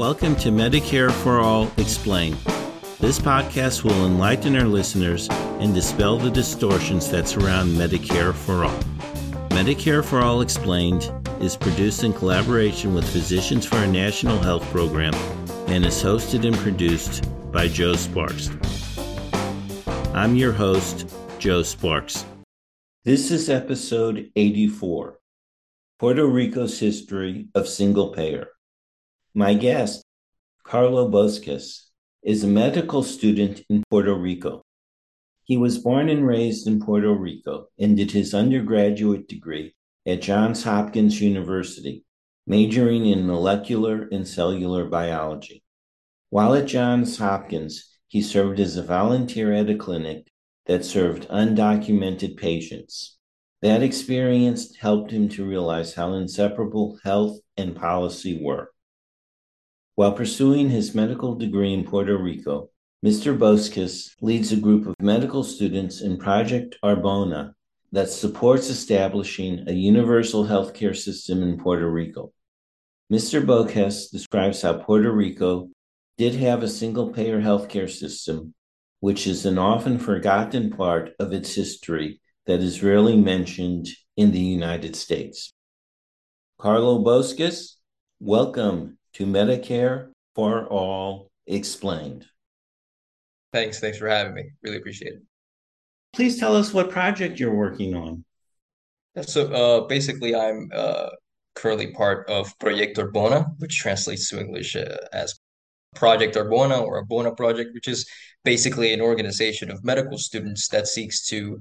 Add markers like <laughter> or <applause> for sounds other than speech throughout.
Welcome to Medicare for All Explained. This podcast will enlighten our listeners and dispel the distortions that surround Medicare for All. Medicare for All Explained is produced in collaboration with Physicians for a National Health Program and is hosted and produced by Joe Sparks. I'm your host, Joe Sparks. This is episode 84 Puerto Rico's History of Single Payer. My guest, Carlo Bosques, is a medical student in Puerto Rico. He was born and raised in Puerto Rico and did his undergraduate degree at Johns Hopkins University, majoring in molecular and cellular biology. While at Johns Hopkins, he served as a volunteer at a clinic that served undocumented patients. That experience helped him to realize how inseparable health and policy were. While pursuing his medical degree in Puerto Rico, Mr. Bosques leads a group of medical students in Project Arbona that supports establishing a universal healthcare system in Puerto Rico. Mr. Bosques describes how Puerto Rico did have a single payer healthcare system, which is an often forgotten part of its history that is rarely mentioned in the United States. Carlo Bosques, welcome to Medicare for All Explained. Thanks. Thanks for having me. Really appreciate it. Please tell us what project you're working on. So uh, basically, I'm uh, currently part of Proyecto Arbona, which translates to English uh, as Project Arbona or Arbona Project, which is basically an organization of medical students that seeks to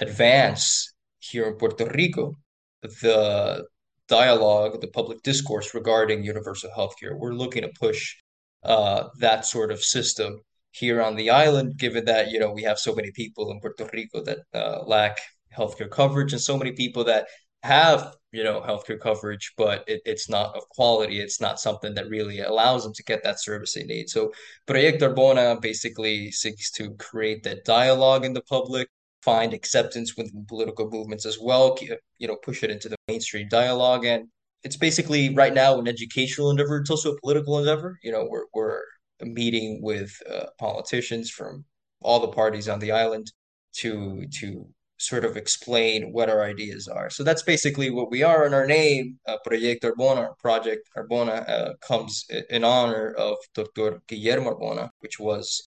advance here in Puerto Rico the dialogue, the public discourse regarding universal healthcare. We're looking to push uh, that sort of system here on the island, given that you know we have so many people in Puerto Rico that uh, lack healthcare coverage, and so many people that have you know healthcare coverage, but it, it's not of quality. It's not something that really allows them to get that service they need. So Proyecto Arbona basically seeks to create that dialogue in the public, find acceptance within political movements as well. You know, push it into the mainstream dialogue, and it's basically right now an educational endeavor. It's also a political endeavor. You know, we're we're meeting with uh, politicians from all the parties on the island to to sort of explain what our ideas are. So that's basically what we are. And our name, uh, Proyecto Arbona, Project Arbona, uh, comes in honor of Dr. Guillermo Arbona, which was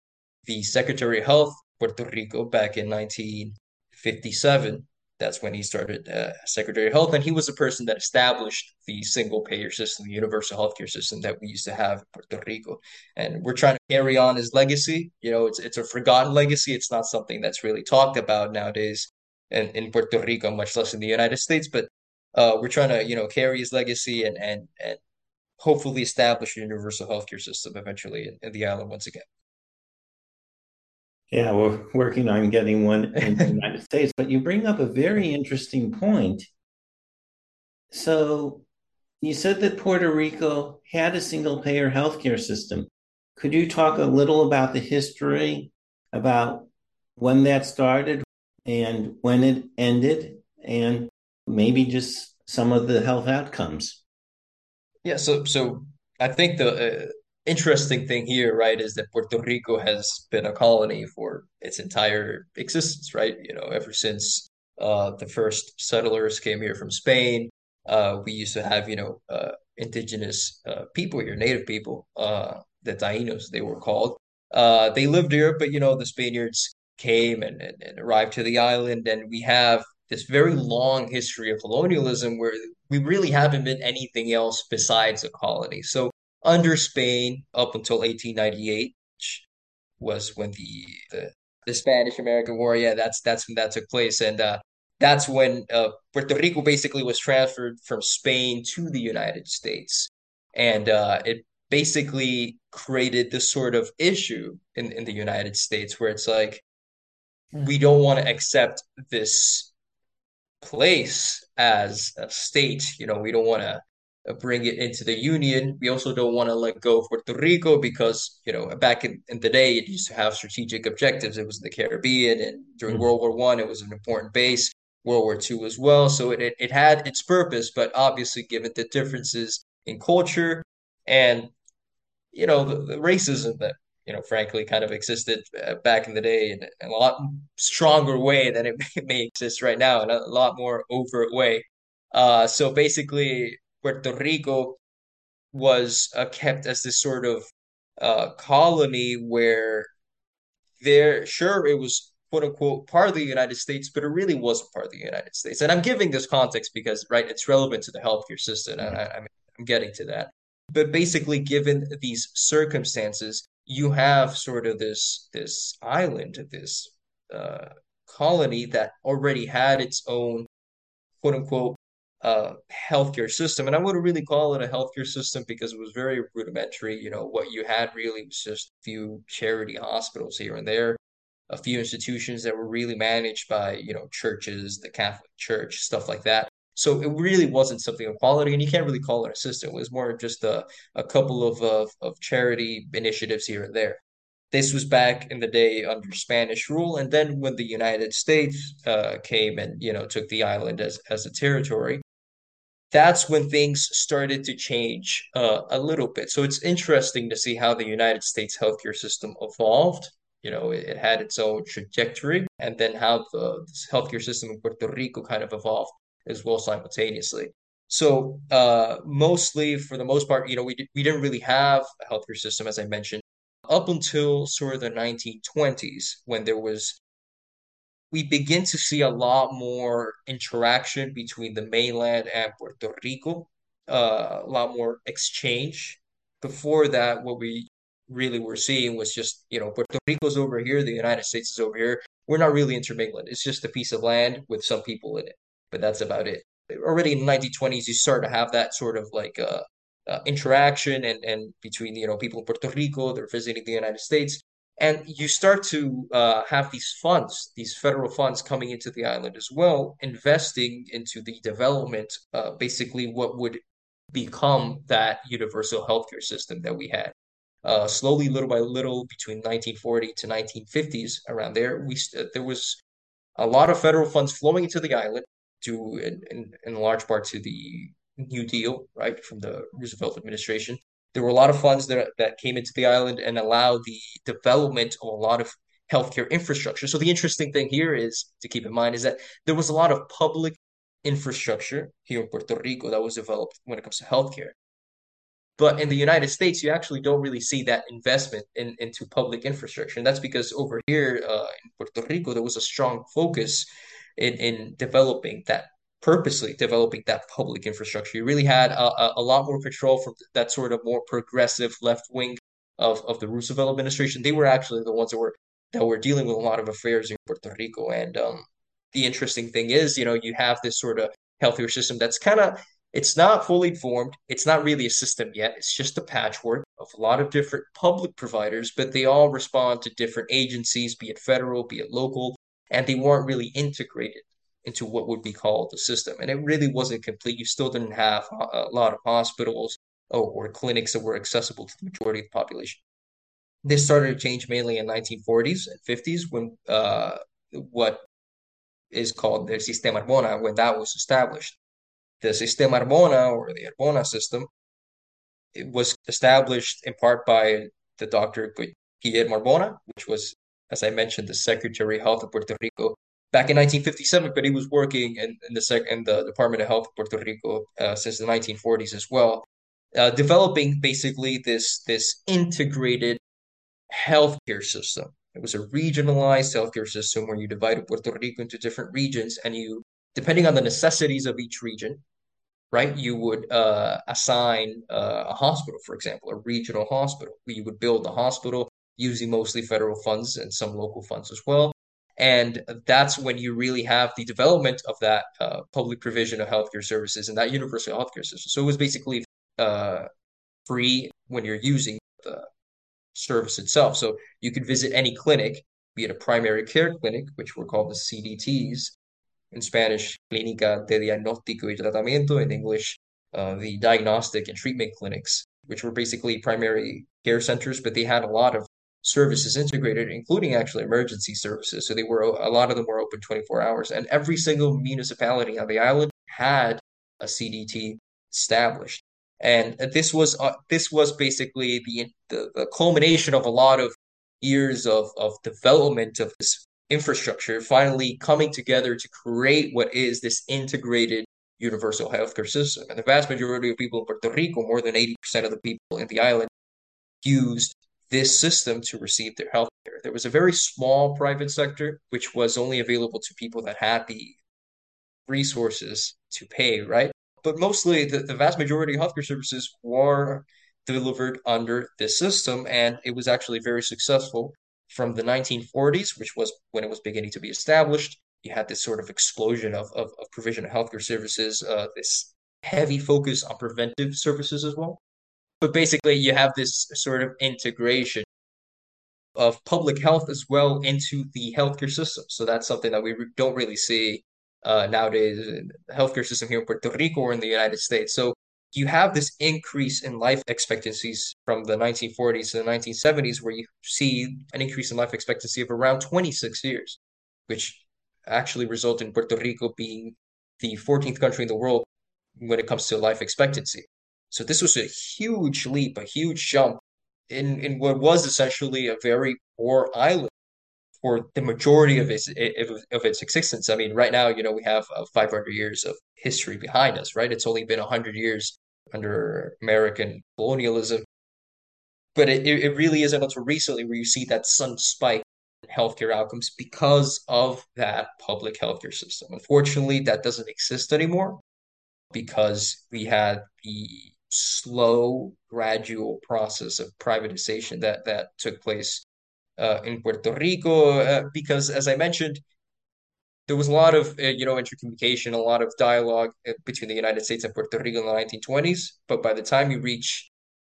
the Secretary of Health Puerto Rico back in 1957 that's when he started uh, Secretary of Health, and he was the person that established the single payer system, the universal healthcare system that we used to have in Puerto Rico. And we're trying to carry on his legacy. You know, it's it's a forgotten legacy. It's not something that's really talked about nowadays in, in Puerto Rico, much less in the United States. But uh, we're trying to, you know, carry his legacy and and and hopefully establish a universal healthcare system eventually in, in the island once again. Yeah, we're working on getting one in the <laughs> United States. But you bring up a very interesting point. So you said that Puerto Rico had a single payer healthcare system. Could you talk a little about the history, about when that started and when it ended, and maybe just some of the health outcomes? Yeah, so so I think the uh, interesting thing here, right, is that Puerto Rico has been a colony for its entire existence, right? You know, ever since uh, the first settlers came here from Spain, uh, we used to have, you know, uh, indigenous uh, people here, native people, uh, the Tainos, they were called. Uh, they lived here, but, you know, the Spaniards came and, and, and arrived to the island, and we have this very long history of colonialism where we really haven't been anything else besides a colony. So under Spain up until 1898, which was when the the, the Spanish American War. Yeah, that's that's when that took place, and uh, that's when uh, Puerto Rico basically was transferred from Spain to the United States, and uh, it basically created this sort of issue in in the United States where it's like we don't want to accept this place as a state. You know, we don't want to bring it into the union. We also don't want to let go of Puerto Rico because, you know, back in, in the day, it used to have strategic objectives. It was in the Caribbean, and during mm-hmm. World War One, it was an important base. World War Two as well. So it, it, it had its purpose, but obviously, given the differences in culture and you know, the, the racism that, you know, frankly kind of existed uh, back in the day in, a lot stronger way than it may, <laughs> may exist right now, in a lot more overt way. Uh, so basically, Puerto Rico was uh, kept as this sort of uh, colony where there, sure, it was quote unquote part of the United States, but it really wasn't part of the United States. And I'm giving this context because, right, it's relevant to the healthcare system. And I, I'm, I'm getting to that. But basically, given these circumstances, you have sort of this this island, this uh, colony that already had its own quote unquote uh, healthcare system. And I wouldn't really call it a healthcare system because it was very rudimentary. You know, what you had really was just a few charity hospitals here and there, a few institutions that were really managed by, you know, churches, the Catholic Church, stuff like that. So it really wasn't something of quality, and you can't really call it a system. It was more just a, a couple of, of, of charity initiatives here and there. This was back in the day under Spanish rule, and then when the United States uh, came and you know took the island as as a territory, that's when things started to change uh, a little bit. So it's interesting to see how the United States healthcare system evolved. You know, it, it had its own trajectory, and then how the healthcare system in Puerto Rico kind of evolved as well simultaneously. So uh, mostly, for the most part, you know, we we didn't really have a healthcare system, as I mentioned, up until sort of the 1920s when there was we begin to see a lot more interaction between the mainland and Puerto Rico, uh, a lot more exchange. Before that, what we really were seeing was just, you know, Puerto Rico's over here, the United States is over here. We're not really intermingling. It's just a piece of land with some people in it, but that's about it. Already in the 1920s, you start to have that sort of like uh, uh, interaction and, and between, you know, people in Puerto Rico, they're visiting the United States and you start to uh, have these funds, these federal funds coming into the island as well, investing into the development, uh, basically what would become that universal healthcare system that we had. Uh, slowly, little by little, between 1940 to 1950s, around there, we there was a lot of federal funds flowing into the island, due in, in, in large part to the New Deal, right, from the Roosevelt administration there were a lot of funds that, that came into the island and allowed the development of a lot of healthcare infrastructure. So the interesting thing here is to keep in mind is that there was a lot of public infrastructure here in Puerto Rico that was developed when it comes to healthcare. But in the United States, you actually don't really see that investment in, into public infrastructure. And that's because over here uh, in Puerto Rico, there was a strong focus in, in developing that purposely developing that public infrastructure. You really had a, a lot more control from that sort of more progressive left wing of, of the Roosevelt administration. They were actually the ones that were that were dealing with a lot of affairs in Puerto Rico. And um, the interesting thing is, you know, you have this sort of healthier system that's kind of it's not fully formed. It's not really a system yet. It's just a patchwork of a lot of different public providers, but they all respond to different agencies, be it federal, be it local, and they weren't really integrated into what would be called the system. And it really wasn't complete. You still didn't have a lot of hospitals or, or clinics that were accessible to the majority of the population. This started to change mainly in 1940s and 50s when uh, what is called the Sistema Arbona, when that was established. The Sistema Arbona or the Arbona system was established in part by the Dr. Guillermo Arbona, which was, as I mentioned, the Secretary of Health of Puerto Rico back in 1957, but he was working in, in the sec- in the Department of Health of Puerto Rico uh, since the 1940s as well, uh, developing basically this this integrated healthcare system. It was a regionalized healthcare system where you divided Puerto Rico into different regions, and you, depending on the necessities of each region, right, you would uh, assign uh, a hospital, for example, a regional hospital. You would build a hospital using mostly federal funds and some local funds as well. And that's when you really have the development of that uh, public provision of healthcare services and that universal healthcare system. So it was basically uh, free when you're using the service itself. So you could visit any clinic, be it a primary care clinic, which were called the CDTs, in Spanish, Clínica de Diagnóstico y Tratamiento, in English, uh, the diagnostic and treatment clinics, which were basically primary care centers, but they had a lot of services integrated, including actually emergency services. So they were a lot of them were open 24 hours, and every single municipality on the island had a CDT established. And this was uh, this was basically the, the, the culmination of a lot of years of of development of this infrastructure finally coming together to create what is this integrated universal healthcare system. And the vast majority of people in Puerto Rico, more than 80% of the people in the island, used this system to receive their health care. There was a very small private sector, which was only available to people that had the resources to pay, right? But mostly the, the vast majority of healthcare services were delivered under this system, and it was actually very successful from the 1940s, which was when it was beginning to be established. You had this sort of explosion of, of, of provision of healthcare services, uh, this heavy focus on preventive services as well. But basically, you have this sort of integration of public health as well into the healthcare system. So that's something that we don't really see uh, nowadays in the healthcare system here in Puerto Rico or in the United States. So you have this increase in life expectancies from the 1940s to the 1970s, where you see an increase in life expectancy of around 26 years, which actually result in Puerto Rico being the 14th country in the world when it comes to life expectancy. So this was a huge leap, a huge jump in, in what was essentially a very poor island for the majority of its of its existence. I mean, right now, you know, we have uh, 500 years of history behind us, right? It's only been 100 years under American colonialism, but it, it really isn't until recently where you see that sudden spike in healthcare outcomes because of that public healthcare system. Unfortunately, that doesn't exist anymore because we had the slow, gradual process of privatization that that took place uh, in Puerto Rico. Uh, because, as I mentioned, there was a lot of uh, you know intercommunication, a lot of dialogue uh, between the United States and Puerto Rico in the 1920s. But by the time you reach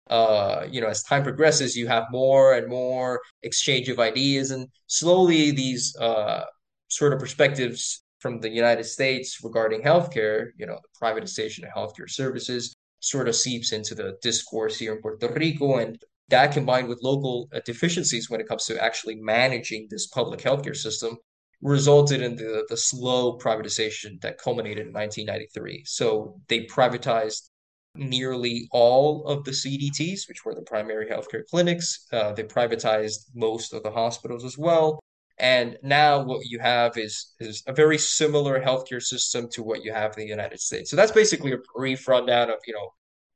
uh, you know, as time progresses, you have more and more exchange of ideas, and slowly these uh, sort of perspectives from the United States regarding healthcare, you know, the privatization of healthcare services, sort of seeps into the discourse here in Puerto Rico. And that combined with local uh, deficiencies when it comes to actually managing this public healthcare system resulted in the, the slow privatization that culminated in 1993. So they privatized nearly all of the CDTs, which were the primary healthcare clinics. Uh, they privatized most of the hospitals as well. And now what you have is is a very similar healthcare system to what you have in the United States. So that's basically a brief rundown of, you know,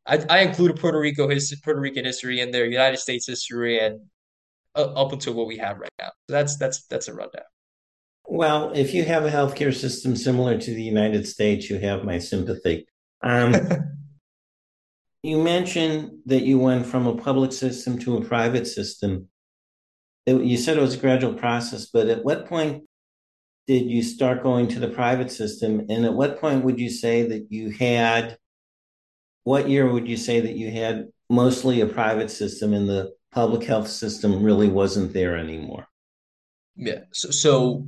I, I included Puerto Rico history, Puerto Rican history in there, United States history, and uh, up until what we have right now. So that's that's that's a rundown. Well, if you have a healthcare system similar to the United States, you have my sympathy. Um, <laughs> you mentioned that you went from a public system to a private system it, you said it was a gradual process, but at what point did you start going to the private system? And at what point would you say that you had, what year would you say that you had mostly a private system and the public health system really wasn't there anymore? Yeah. So, so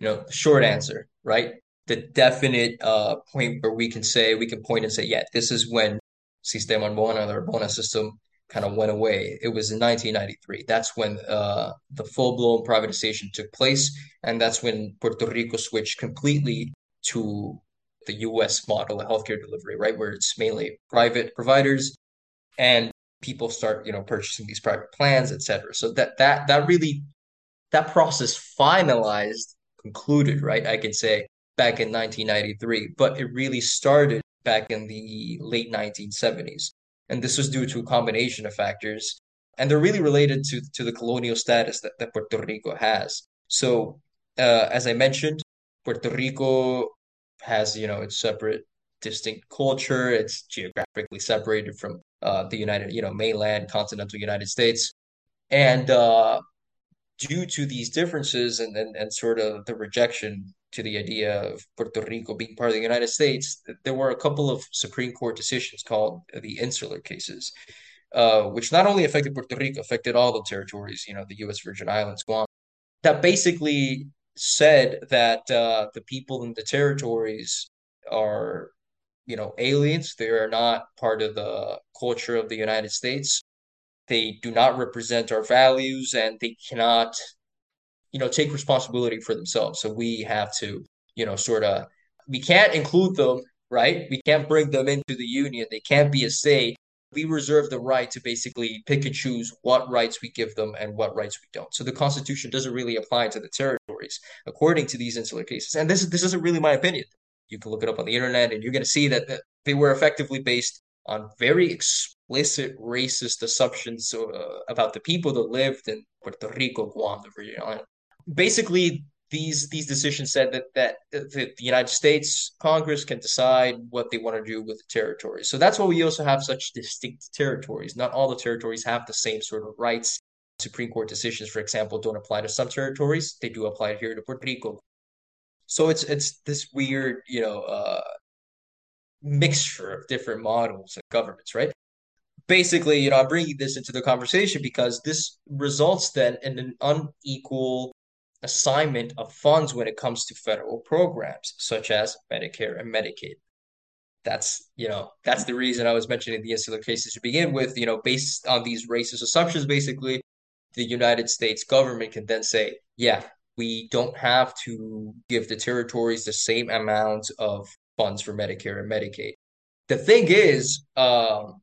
you know, short answer, right? The definite uh, point where we can say, we can point and say, yeah, this is when Sistema Arbona, the Arbona system, kind of went away. It was in 1993. That's when uh, the full blown privatization took place, and that's when Puerto Rico switched completely to the U.S. model of healthcare delivery, right, where it's mainly private providers, and people start, you know, purchasing these private plans, etc. So that that that really that process finalized, concluded, right? I can say back in 1993, but it really started back in the late 1970s. And this was due to a combination of factors. And they're really related to, to the colonial status that, that Puerto Rico has. So, uh, as I mentioned, Puerto Rico has, you know, its separate, distinct culture. It's geographically separated from uh, the United, you know, mainland, continental United States. And uh, due to these differences and, and, and sort of the rejection to the idea of Puerto Rico being part of the United States, there were a couple of Supreme Court decisions called the insular cases, uh, which not only affected Puerto Rico, affected all the territories, you know, the U.S. Virgin Islands, Guam, that basically said that uh, the people in the territories are, you know, aliens. They are not part of the culture of the United States. They do not represent our values, and they cannot you know, take responsibility for themselves. So we have to, you know, sort of, we can't include them, right? We can't bring them into the union. They can't be a state. We reserve the right to basically pick and choose what rights we give them and what rights we don't. So the Constitution doesn't really apply to the territories according to these insular cases. And this this isn't really my opinion. You can look it up on the internet, and you're going to see that, they were effectively based on very explicit racist assumptions uh, about the people that lived in Puerto Rico, Guam, the Virgin Islands. Basically, these these decisions said that that the United States Congress can decide what they want to do with the territories. So that's why we also have such distinct territories. Not all the territories have the same sort of rights. Supreme Court decisions, for example, don't apply to some territories. They do apply here to Puerto Rico. So it's it's this weird, you know, uh, mixture of different models and governments, right? Basically, you know, I'm bringing this into the conversation because this results then in an unequal assignment of funds when it comes to federal programs such as Medicare and Medicaid. That's, you know, that's the reason I was mentioning the insular cases to begin with, you know, based on these racist assumptions, basically, the United States government can then say, yeah, we don't have to give the territories the same amount of funds for Medicare and Medicaid. The thing is, um,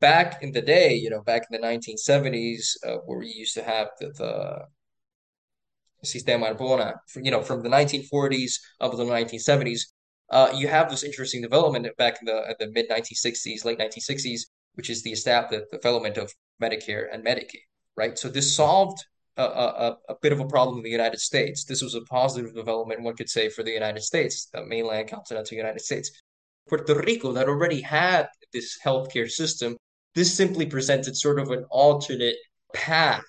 back in the day, you know, back in the 1970s, uh, where we used to have the, the Sistema Arbona, you know, from the 1940s up to the 1970s, uh, you have this interesting development back in the, the mid 1960s, late 1960s, which is the established development of Medicare and Medicaid, right? So this solved a, a, a bit of a problem in the United States. This was a positive development, one could say, for the United States, the mainland continental United States. Puerto Rico, that already had this healthcare system, this simply presented sort of an alternate path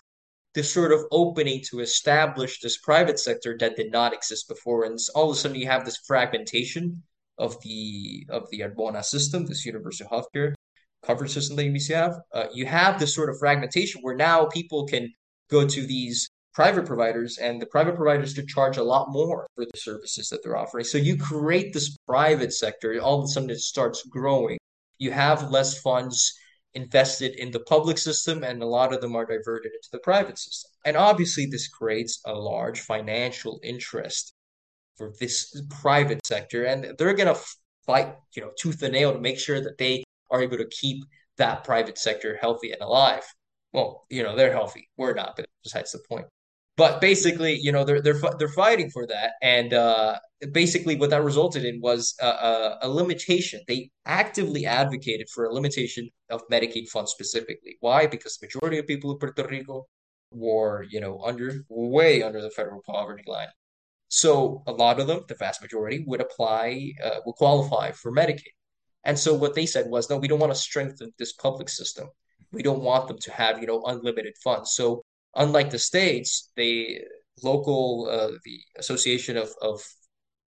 this sort of opening to establish this private sector that did not exist before. And all of a sudden you have this fragmentation of the of the Arbona system, this universal healthcare coverage system that you have. Uh, you have this sort of fragmentation where now people can go to these private providers and the private providers could charge a lot more for the services that they're offering. So you create this private sector, all of a sudden it starts growing. You have less funds invested in the public system and a lot of them are diverted into the private system. And obviously, this creates a large financial interest for this private sector, and they're going to fight, you know, tooth and nail to make sure that they are able to keep that private sector healthy and alive. Well, you know, they're healthy. We're not, but besides the point. But basically, you know, they're they're they're fighting for that, and uh, basically, what that resulted in was a, a, a, limitation. They actively advocated for a limitation of Medicaid funds specifically. Why? Because the majority of people in Puerto Rico were, you know, under way under the federal poverty line. So a lot of them, the vast majority, would apply, uh, would qualify for Medicaid. And so what they said was, no, we don't want to strengthen this public system. We don't want them to have, you know, unlimited funds. So unlike the states, the local uh, the association of, of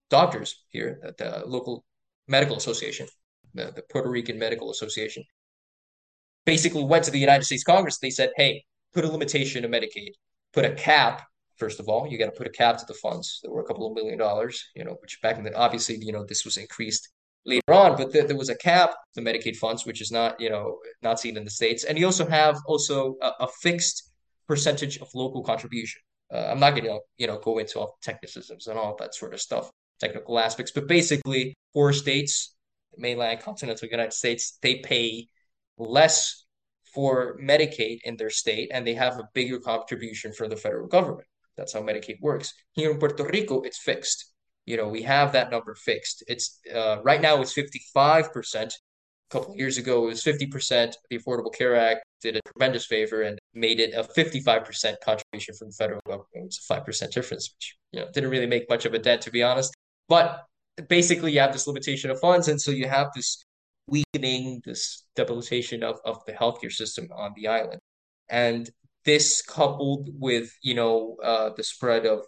doctors here, the local medical association, the, the Puerto Rican Medical Association, basically went to the United States Congress. They said, hey, put a limitation to Medicaid, put a cap. First of all, you got to put a cap to the funds. There were a couple of million dollars, you know, which back in the obviously, you know, this was increased later on, but th- there was a cap to Medicaid funds, which is not, you know, not seen in the states. And you also have also a, a fixed percentage of local contribution. Uh, I'm not going to you know go into all the technicisms and all that sort of stuff, technical aspects, but basically, for states, mainland continental United States, they pay less for Medicaid in their state, and they have a bigger contribution for the federal government. That's how Medicaid works. Here in Puerto Rico, it's fixed. You know, we have that number fixed. It's uh, right now it's 55% a couple years ago, it was 50%. The Affordable Care Act did a tremendous favor and made it a 55% contribution from the federal government, is a 5% difference, which you know didn't really make much of a dent, to be honest. But basically, you have this limitation of funds. And so you have this weakening, this debilitation of, of the healthcare system on the island. And this coupled with, you know, uh, the spread of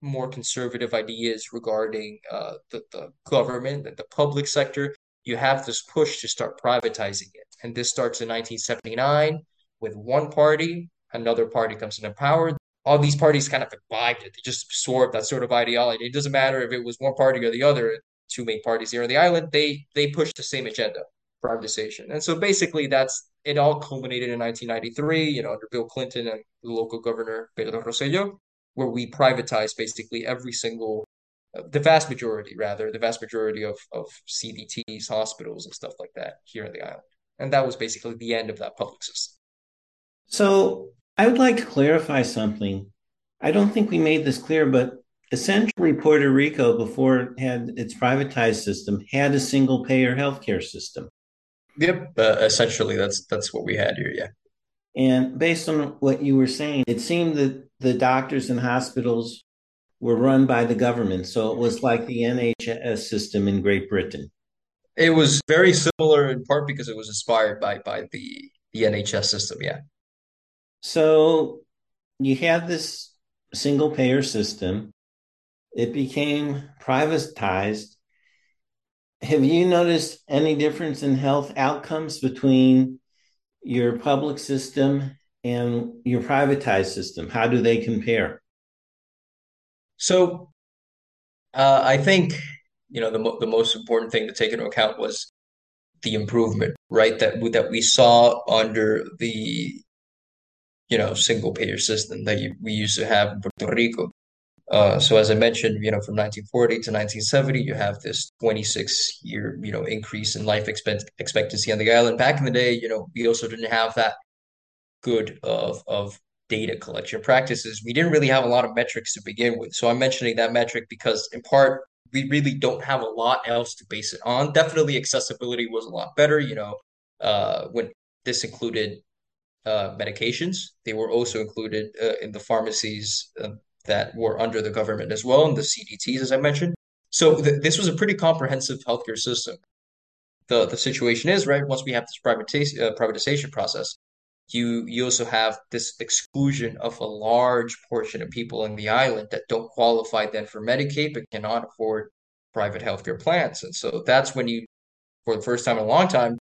more conservative ideas regarding uh, the, the government and the public sector you have this push to start privatizing it. And this starts in 1979 with one party, another party comes into power. All these parties kind of imbibed it. They just absorbed that sort of ideology. It doesn't matter if it was one party or the other, two main parties here on the island, they they pushed the same agenda, privatization. And so basically that's it all culminated in 1993, you know, under Bill Clinton and the local governor Pedro Rosselló, where we privatized basically every single uh, the vast majority, rather, the vast majority of, of CDTs, hospitals, and stuff like that here on the island. And that was basically the end of that public system. So I would like to clarify something. I don't think we made this clear, but essentially Puerto Rico, before it had its privatized system, had a single payer healthcare system. Yep, uh, essentially that's that's what we had here. Yeah. And based on what you were saying, it seemed that the doctors and hospitals were run by the government. So it was like the NHS system in Great Britain. It was very similar in part because it was inspired by by the the NHS system. Yeah. So you had this single payer system. It became privatized. Have you noticed any difference in health outcomes between your public system and your privatized system? How do they compare? So uh, I think you know the mo the most important thing to take into account was the improvement, right? That that we saw under the you know single payer system that you, we used to have in Puerto Rico. Uh, so as I mentioned, you know, from 1940 to 1970, you have this 26 year, you know, increase in life expect expectancy on the island. Back in the day, you know, we also didn't have that good of of data collection practices. We didn't really have a lot of metrics to begin with. So I'm mentioning that metric because in part we really don't have a lot else to base it on. Definitely accessibility was a lot better, you know, uh, when this included uh, medications. They were also included uh, in the pharmacies uh, that were under the government as well, and the CDTs, as I mentioned. So th this was a pretty comprehensive healthcare system. The the situation is right once we have this privatization uh, privatization process, you you also have this exclusion of a large portion of people in the island that don't qualify then for Medicaid but cannot afford private healthcare plans. And so that's when you, for the first time in a long time,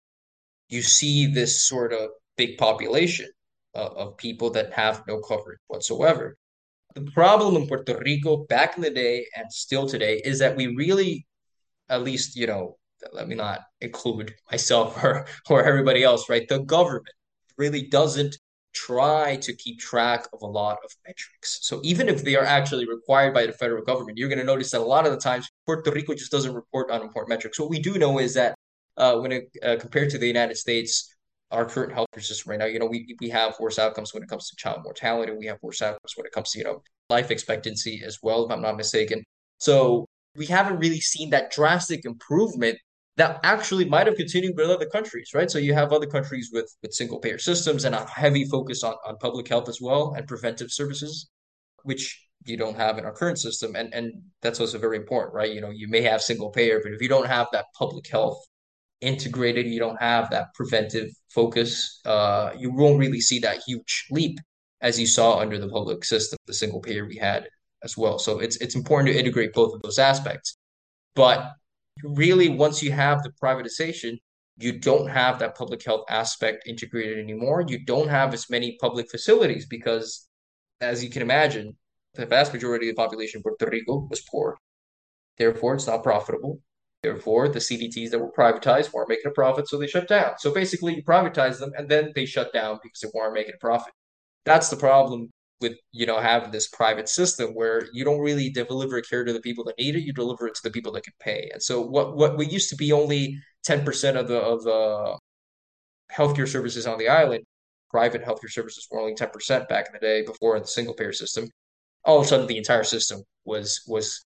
you see this sort of big population uh, of people that have no coverage whatsoever. The problem in Puerto Rico back in the day and still today is that we really, at least, you know, let me not include myself <laughs> or, or everybody else, right? The government really doesn't try to keep track of a lot of metrics. So even if they are actually required by the federal government, you're going to notice that a lot of the times Puerto Rico just doesn't report on important metrics. What we do know is that uh, when it, uh, compared to the United States, our current healthcare system right now, you know, we we have worse outcomes when it comes to child mortality. We have worse outcomes when it comes to you know life expectancy as well, if I'm not mistaken. So we haven't really seen that drastic improvement that actually might have continued with other countries, right? So you have other countries with with single payer systems and a heavy focus on on public health as well and preventive services, which you don't have in our current system, and and that's also very important, right? You know, you may have single payer, but if you don't have that public health integrated, you don't have that preventive focus, uh, you won't really see that huge leap as you saw under the public system, the single payer we had as well. So it's it's important to integrate both of those aspects. But really, once you have the privatization, you don't have that public health aspect integrated anymore. You don't have as many public facilities because, as you can imagine, the vast majority of the population Puerto Rico was poor. Therefore, it's not profitable. Therefore, the CDTs that were privatized weren't making a profit, so they shut down. So basically, you privatize them and then they shut down because they weren't making a profit. That's the problem with you know having this private system where you don't really deliver care to the people that need it, you deliver it to the people that can pay. And so what what we used to be only ten percent of the of the healthcare services on the island, private healthcare services were only ten percent back in the day before the single payer system. All of a sudden, the entire system was was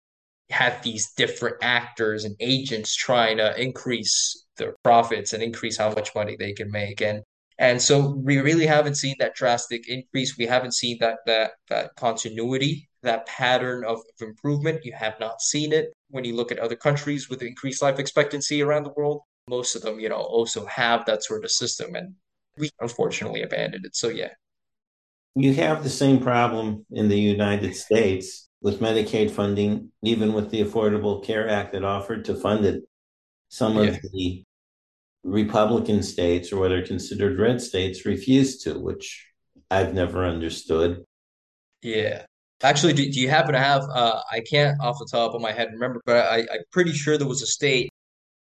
have these different actors and agents trying to increase their profits and increase how much money they can make. And and so we really haven't seen that drastic increase. We haven't seen that that that continuity that pattern of, improvement. You have not seen it. When you look at other countries with increased life expectancy around the world most of them you know also have that sort of system and we unfortunately abandoned it. So yeah. You have the same problem in the united states with Medicaid funding, even with the Affordable Care Act that offered to fund it. Some yeah. of the Republican states, or what are considered red states, refused to, which I've never understood. Yeah. Actually, do, do you happen to have, uh, I can't off the top of my head remember, but I, I'm pretty sure there was a state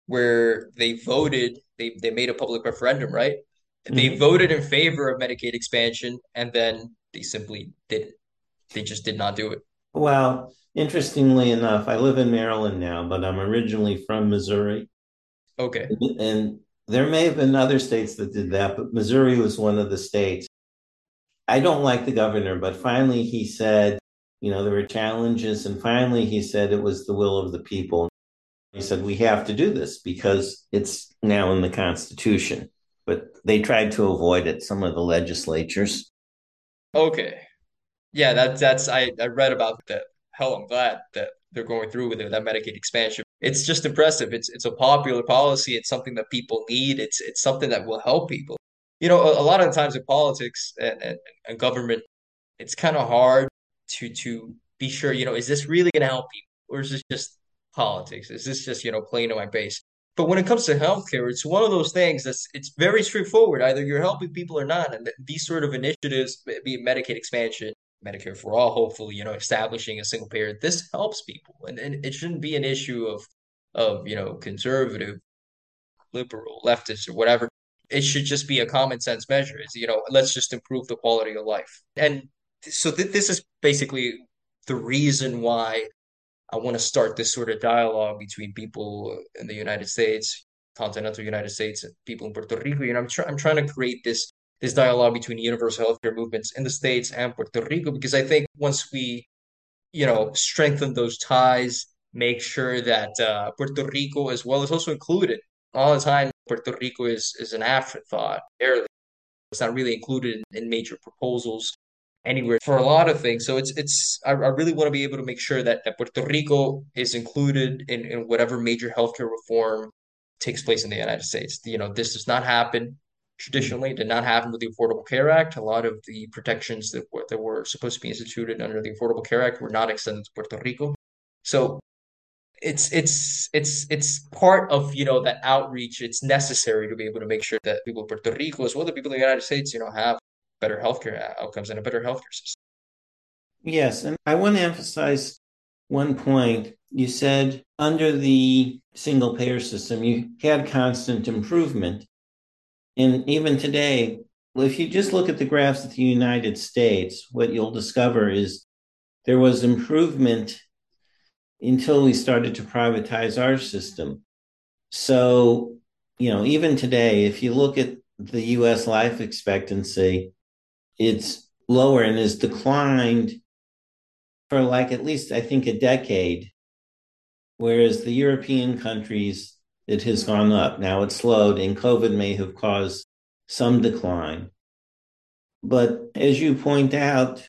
where they voted, they, they made a public referendum, right? Mm-hmm. They voted in favor of Medicaid expansion, and then they simply didn't. They just did not do it. Well, interestingly enough, I live in Maryland now, but I'm originally from Missouri. Okay. And there may have been other states that did that, but Missouri was one of the states. I don't like the governor, but finally he said, you know, there were challenges, and finally he said it was the will of the people. He said, we have to do this because it's now in the Constitution. But they tried to avoid it, some of the legislatures. Okay. Yeah, that, that's, I, I read about that. Hell, I'm glad that they're going through with it, that Medicaid expansion. It's just impressive. It's, it's a popular policy. It's something that people need. It's, it's something that will help people. You know, a, a lot of the times in politics and, and, and government, it's kind of hard to, to be sure, you know, is this really going to help people? Or is this just politics? Is this just, you know, playing to my base? But when it comes to healthcare, it's one of those things that's it's very straightforward. Either you're helping people or not. And these sort of initiatives, be it Medicaid expansion, Medicare for all, hopefully, you know, establishing a single payer, this helps people. And, and it shouldn't be an issue of of, you know, conservative, liberal, leftist, or whatever. It should just be a common sense measure. It's, you know, let's just improve the quality of life. And so th- this is basically the reason why I want to start this sort of dialogue between people in the United States, continental United States, and people in Puerto Rico. You know, I'm trying I'm trying to create this this dialogue between universal healthcare movements in the States and Puerto Rico because I think once we, you know, strengthen those ties, make sure that uh, Puerto Rico as well is also included. All the time, Puerto Rico is is an afterthought. Barely, it's not really included in, in major proposals anywhere for a lot of things. So it's it's I, I really want to be able to make sure that, that Puerto Rico is included in, in whatever major healthcare reform takes place in the United States. You know, this does not happen traditionally. It did not happen with the Affordable Care Act. A lot of the protections that were, that were supposed to be instituted under the Affordable Care Act were not extended to Puerto Rico. So it's it's it's it's part of you know that outreach. It's necessary to be able to make sure that people in Puerto Rico, as well as the people in the United States, you know, have better healthcare outcomes and a better healthcare system. Yes, and I want to emphasize one point. You said under the single payer system, you had constant improvement. And even today, if you just look at the graphs of the United States, what you'll discover is there was improvement until we started to privatize our system. So, you know, even today, if you look at the US life expectancy, it's lower and has declined for like at least I think a decade, whereas the European countries it has gone up. Now it's slowed, and COVID may have caused some decline. But as you point out,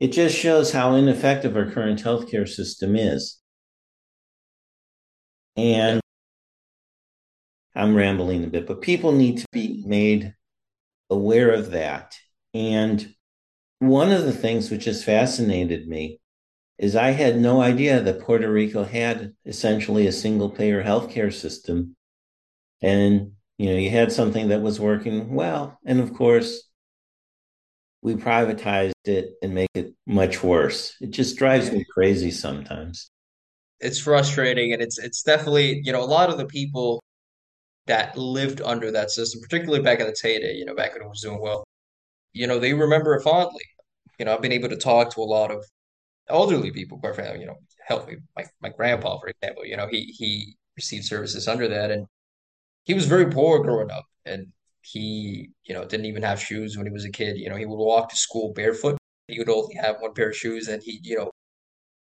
it just shows how ineffective our current healthcare system is. And I'm rambling a bit, but people need to be made aware of that. And one of the things which has fascinated me is I had no idea that Puerto Rico had essentially a single payer healthcare system. And, you know, you had something that was working well. And of course, we privatized it and make it much worse. It just drives me crazy sometimes. It's frustrating and it's it's definitely, you know, a lot of the people that lived under that system, particularly back in the heyday, you know, back when it was doing well, you know, they remember it fondly. You know, I've been able to talk to a lot of elderly people, quite frankly, you know, healthy. My my grandpa, for example, you know, he he received services under that, and he was very poor growing up, and he you know didn't even have shoes when he was a kid. You know, he would walk to school barefoot. He would only have one pair of shoes, and he you know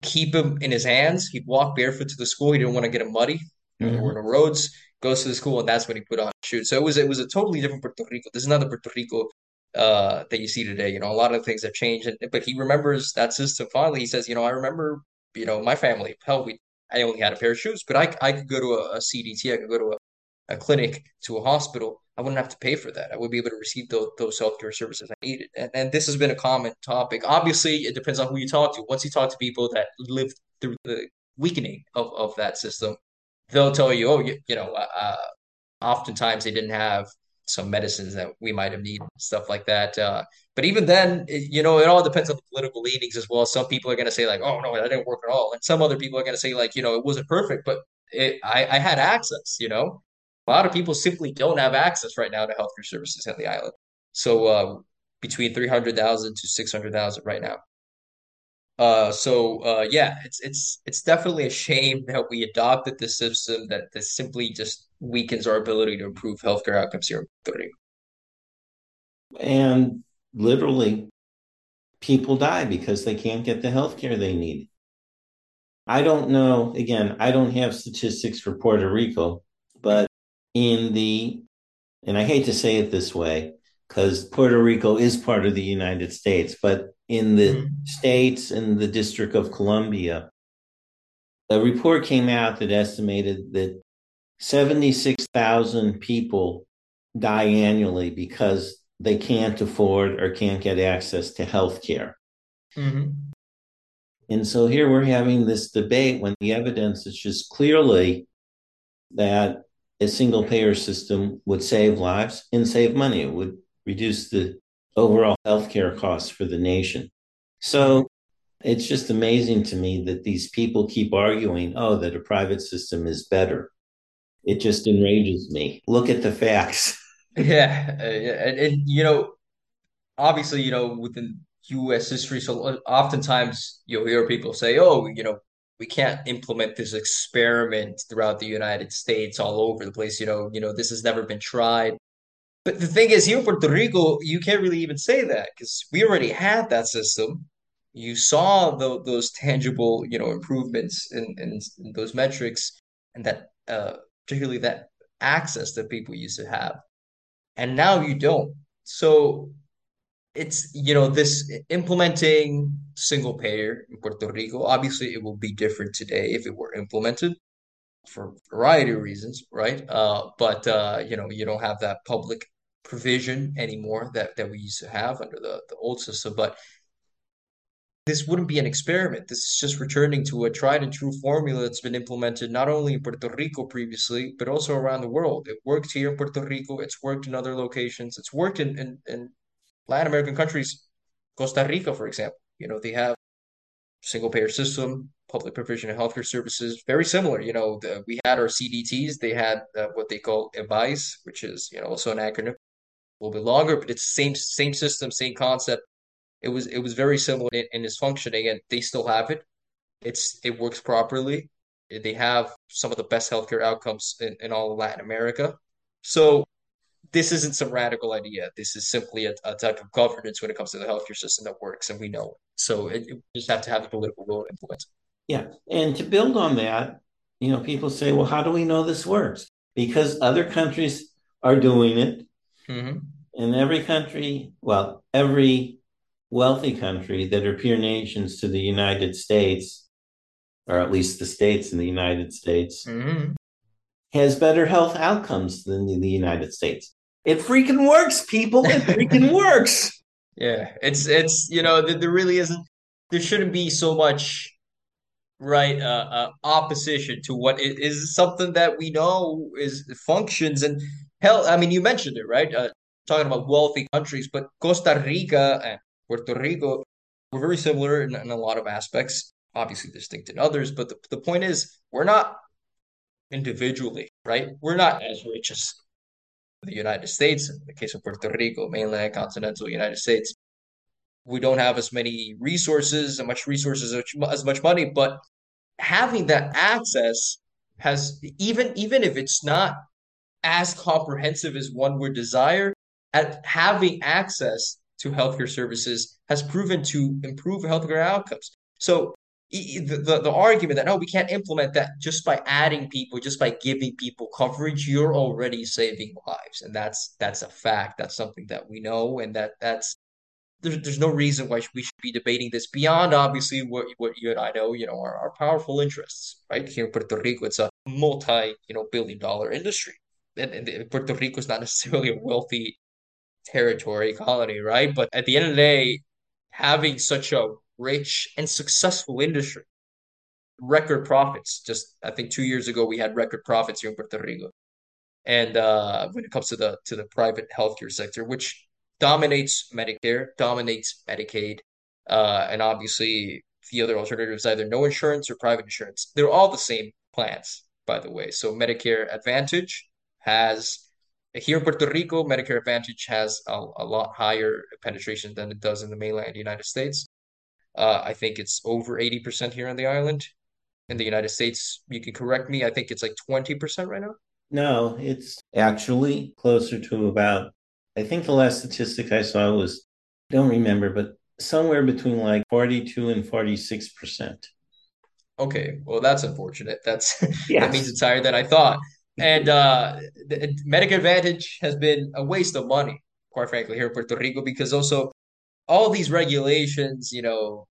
keep them in his hands. He'd walk barefoot to the school. He didn't want to get him muddy. Know, mm-hmm. There were no roads. Goes to the school, and that's when he put on shoes. So it was it was a totally different Puerto Rico. This is not the Puerto Rico uh, that you see today. You know, a lot of things have changed, but he remembers that system fondly. He says, you know, I remember, you know, my family. Hell, we I only had a pair of shoes, but I I could go to a, a CDT, I could go to a, a clinic, to a hospital. I wouldn't have to pay for that. I would be able to receive those, those healthcare services I needed. And, and this has been a common topic. Obviously, it depends on who you talk to. Once you talk to people that lived through the weakening of, of that system, they'll tell you, oh, you, you know, uh, uh oftentimes they didn't have some medicines that we might have needed, stuff like that. Uh, but even then, it, you know, it all depends on the political leanings as well. Some people are going to say like, "Oh no, that didn't work at all," and some other people are going to say like, you know, it wasn't perfect, but it, I, I had access. You know, a lot of people simply don't have access right now to healthcare services in the island. So uh, between three hundred thousand to six hundred thousand right now. Uh, so uh, yeah, it's it's it's definitely a shame that we adopted this system that, that simply just weakens our ability to improve healthcare outcomes here in Puerto Rico. And literally, people die because they can't get the health care they need. I don't know, again, I don't have statistics for Puerto Rico, but in the, and I hate to say it this way, because Puerto Rico is part of the United States, but in the mm-hmm. states and the District of Columbia, a report came out that estimated that 76,000 people die annually because they can't afford or can't get access to health care. Mm-hmm. And so here we're having this debate when the evidence is just clearly that a single payer system would save lives and save money. It would reduce the overall healthcare costs for the nation. So it's just amazing to me that these people keep arguing, oh, that a private system is better. It just enrages me. Look at the facts. <laughs> Yeah, uh, and, and you know, obviously, you know, within U.S. history, so oftentimes you'll hear people say, "Oh, you know, we can't implement this experiment throughout the United States, all over the place." You know, you know, this has never been tried. But the thing is, here in Puerto Rico, you can't really even say that because we already had that system. You saw the, those tangible, you know, improvements in, in, in those metrics, and that uh, particularly that access that people used to have and now you don't. So it's you know this implementing single payer in Puerto Rico. Obviously, it will be different today if it were implemented for a variety of reasons, right? Uh, but uh, you know you don't have that public provision anymore that that we used to have under the the old system. But this wouldn't be an experiment. This is just returning to a tried and true formula that's been implemented not only in Puerto Rico previously, but also around the world. It worked here in Puerto Rico, it's worked in other locations, it's worked in, in, in Latin American countries, Costa Rica, for example. You know, they have single payer system, public provision of healthcare services, very similar. You know, the, we had our CDTs, they had uh, what they call EBAIS, which is, you know, also an acronym, a little bit longer, but it's same same system, same concept it was it was very similar in, in its functioning, and they still have it. It's it works properly. They have some of the best healthcare outcomes in, in all of Latin America. So this isn't some radical idea. This is simply a, a, type of governance when it comes to the healthcare system that works, and we know it. So it, it just have to have the political will to implement. Yeah, and to build on that, you know, people say, "Well, how do we know this works?" Because other countries are doing it, mm-hmm. and every country, well, every wealthy country that are peer nations to the United States, or at least the states in the United States, mm-hmm. has better health outcomes than the, United States. It freaking works, people. It freaking <laughs> works. Yeah, it's it's you know there really isn't there shouldn't be so much right uh, uh, opposition to what is something that we know is functions and hell i mean you mentioned it right uh, talking about wealthy countries but costa rica and Puerto Rico, we're very similar in, in a lot of aspects, obviously distinct in others. But the, the point is, we're not individually, right? We're not as rich as the United States, in the case of Puerto Rico, mainland continental United States. We don't have as many resources, as much resources, as much money, but having that access has even even if it's not as comprehensive as one would desire, at having access to healthcare services has proven to improve healthcare outcomes. So the, the, the argument that no, we can't implement that just by adding people, just by giving people coverage, you're already saving lives, and that's that's a fact. That's something that we know, and that that's there's, there's no reason why we should be debating this beyond obviously what what you and I know, you know, our, our powerful interests, right? Here in Puerto Rico, it's a multi, you know, billion dollar industry. And, and Puerto Rico is not <laughs> necessarily a wealthy territory, colony, right? But at the end of the day, having such a rich and successful industry, record profits. Just I think two years ago we had record profits here in Puerto Rico. And uh, when it comes to the to the private healthcare sector, which dominates Medicare, dominates Medicaid, uh, and obviously the other alternative is either no insurance or private insurance. They're all the same plans, by the way. So Medicare Advantage has here in Puerto Rico, Medicare Advantage has a, a lot higher penetration than it does in the mainland United States. Uh, I think it's over 80% here on the island. In the United States, you can correct me. I think it's like 20% right now. No, it's actually closer to about, I think the last statistic I saw was, I don't remember, but somewhere between like 42 and 46%. Okay, well, that's unfortunate. That's <laughs> yes. that means it's higher than I thought. And uh, the, Medicare Advantage has been a waste of money, quite frankly, here in Puerto Rico, because also all these regulations, you know,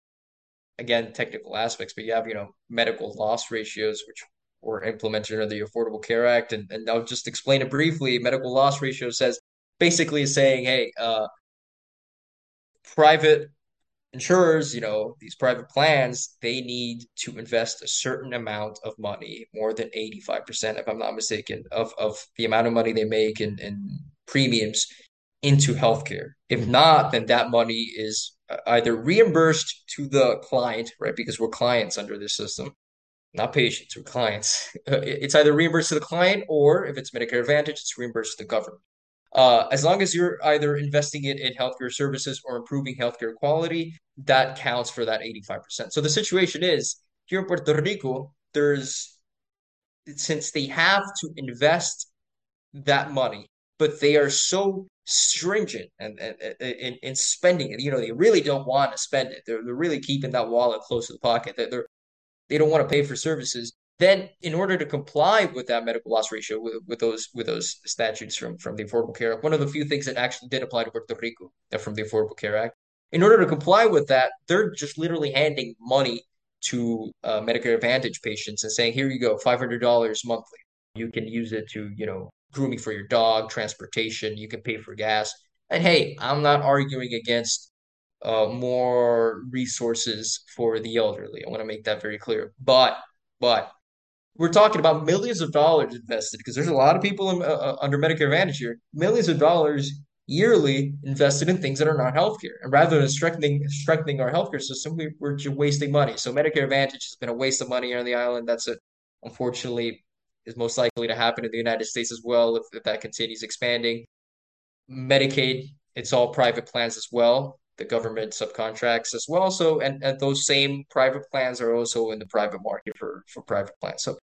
again, technical aspects, but you have, you know, medical loss ratios, which were implemented under the Affordable Care Act. And, and I'll just explain it briefly. Medical loss ratio says basically saying, hey, uh, private insurers, you know, these private plans, they need to invest a certain amount of money, more than 85%, if I'm not mistaken, of, of the amount of money they make in, in premiums into healthcare. If not, then that money is either reimbursed to the client, right? Because we're clients under this system, not patients, we're clients. <laughs> It's either reimbursed to the client or if it's Medicare Advantage, it's reimbursed to the government. Uh, as long as you're either investing it in healthcare services or improving healthcare quality, that counts for that 85%. So the situation is here in Puerto Rico, there's since they have to invest that money, but they are so stringent and in, in spending it. You know, they really don't want to spend it. They're, they're really keeping that wallet close to the pocket. They're, they're they don't want to pay for services then in order to comply with that medical loss ratio with, with those with those statutes from from the affordable care act one of the few things that actually did apply to puerto rico from the affordable care act in order to comply with that they're just literally handing money to uh, medicare advantage patients and saying here you go $500 monthly. You can use it to you know grooming for your dog transportation you can pay for gas. And hey i'm not arguing against uh, more resources for the elderly. I want to make that very clear. But but we're talking about millions of dollars invested because there's a lot of people in, uh, uh, under Medicare Advantage here, millions of dollars yearly invested in things that are not healthcare. And rather than strengthening strengthening our healthcare system, we, we're just wasting money. So Medicare Advantage has been a waste of money on the island. That's it. Unfortunately, is most likely to happen in the United States as well if, if that continues expanding. Medicaid, it's all private plans as well the government subcontracts as well. So, and, and those same private plans are also in the private market for, for private plans. So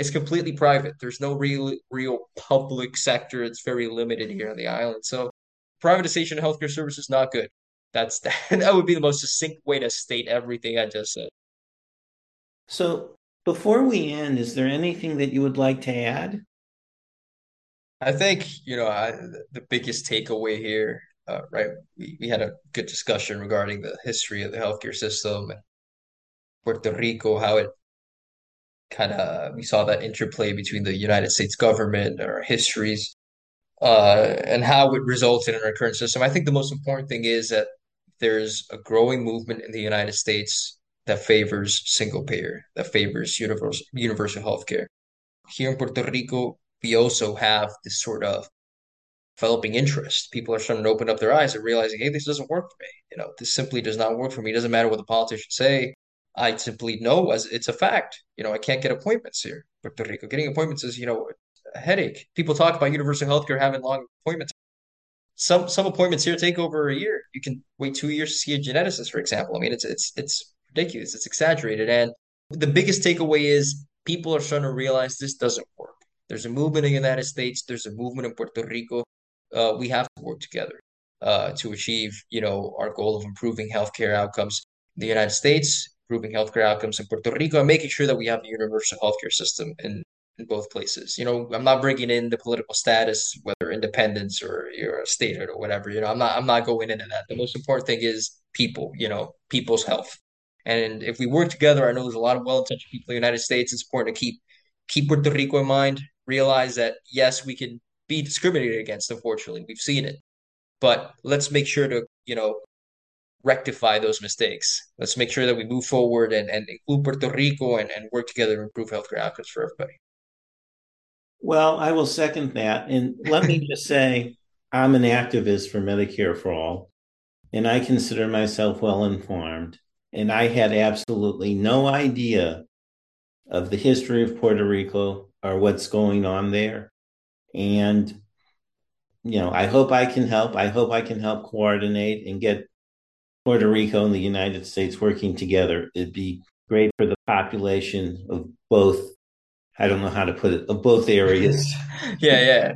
it's completely private. There's no real real public sector. It's very limited here on the island. So privatization of healthcare services not good. That's that, <laughs> that would be the most succinct way to state everything I just said. So before we end, is there anything that you would like to add? I think you know I, the biggest takeaway here, uh, right? We, we had a good discussion regarding the history of the healthcare system and Puerto Rico, how it kind of we saw that interplay between the United States government, our histories, uh, and how it resulted in our current system. I think the most important thing is that there's a growing movement in the United States that favors single payer, that favors universal universal healthcare. Here in Puerto Rico, we also have this sort of developing interest. People are starting to open up their eyes and realizing, hey, this doesn't work for me. You know, this simply does not work for me. It doesn't matter what the politicians say. I simply know as it's a fact. You know, I can't get appointments here, Puerto Rico. Getting appointments is, you know, a headache. People talk about universal healthcare having long appointments. Some some appointments here take over a year. You can wait two years to see a geneticist, for example. I mean, it's it's it's ridiculous. It's exaggerated. And the biggest takeaway is people are starting to realize this doesn't work. There's a movement in the United States. There's a movement in Puerto Rico. Uh, we have to work together uh, to achieve, you know, our goal of improving healthcare outcomes in the United States improving healthcare outcomes in Puerto Rico and making sure that we have a universal healthcare system in, in both places. You know, I'm not bringing in the political status, whether independence or you're a statehood or whatever. You know, I'm not I'm not going into that. The most important thing is people. You know, people's health. And if we work together, I know there's a lot of well-intentioned people in the United States. It's important to keep keep Puerto Rico in mind. Realize that yes, we can be discriminated against. Unfortunately, we've seen it, but let's make sure to you know rectify those mistakes. Let's make sure that we move forward and, and include Puerto Rico and, and work together to improve healthcare outcomes for everybody. Well, I will second that. And let me <laughs> just say, I'm an activist for Medicare for All, and I consider myself well informed. And I had absolutely no idea of the history of Puerto Rico or what's going on there. And, you know, I hope I can help. I hope I can help coordinate and get Puerto Rico and the United States working together. It'd be great for the population of both. I don't know how to put it of both areas. <laughs> yeah, yeah.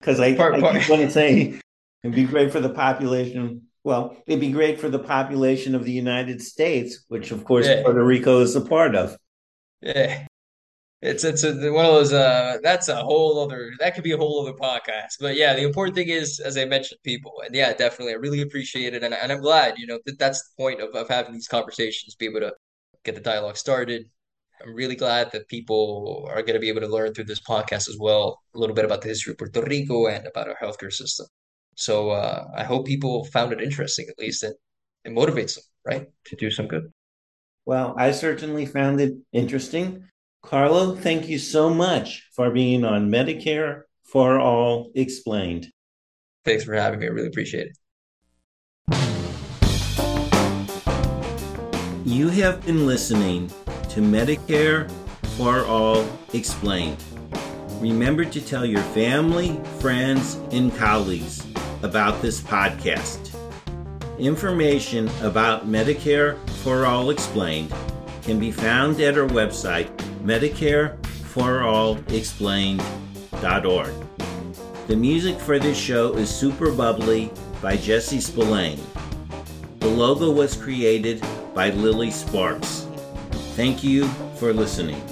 Because I, part, I part. want to say it'd be great for the population. Well, it'd be great for the population of the United States, which of course yeah. Puerto Rico is a part of. Yeah it's it's a, one of those uh that's a whole other that could be a whole other podcast. But yeah the important thing is as i mentioned people. And yeah definitely i really appreciate it. And, and i'm glad you know that that's the point of, of having these conversations be able to get the dialogue started. I'm really glad that people are going to be able to learn through this podcast as well a little bit about the history of puerto rico and about our healthcare system. So uh, i hope people found it interesting at least and it motivates them right to do some good. Well i certainly found it interesting Carlo, thank you so much for being on Medicare for All Explained. Thanks for having me. I really appreciate it. You have been listening to Medicare for All Explained. Remember to tell your family, friends, and colleagues about this podcast. Information about Medicare for All Explained can be found at our website, MedicareForAllExplained.org. The music for this show is Super Bubbly by Jesse Spillane. The logo was created by Lily Sparks. Thank you for listening.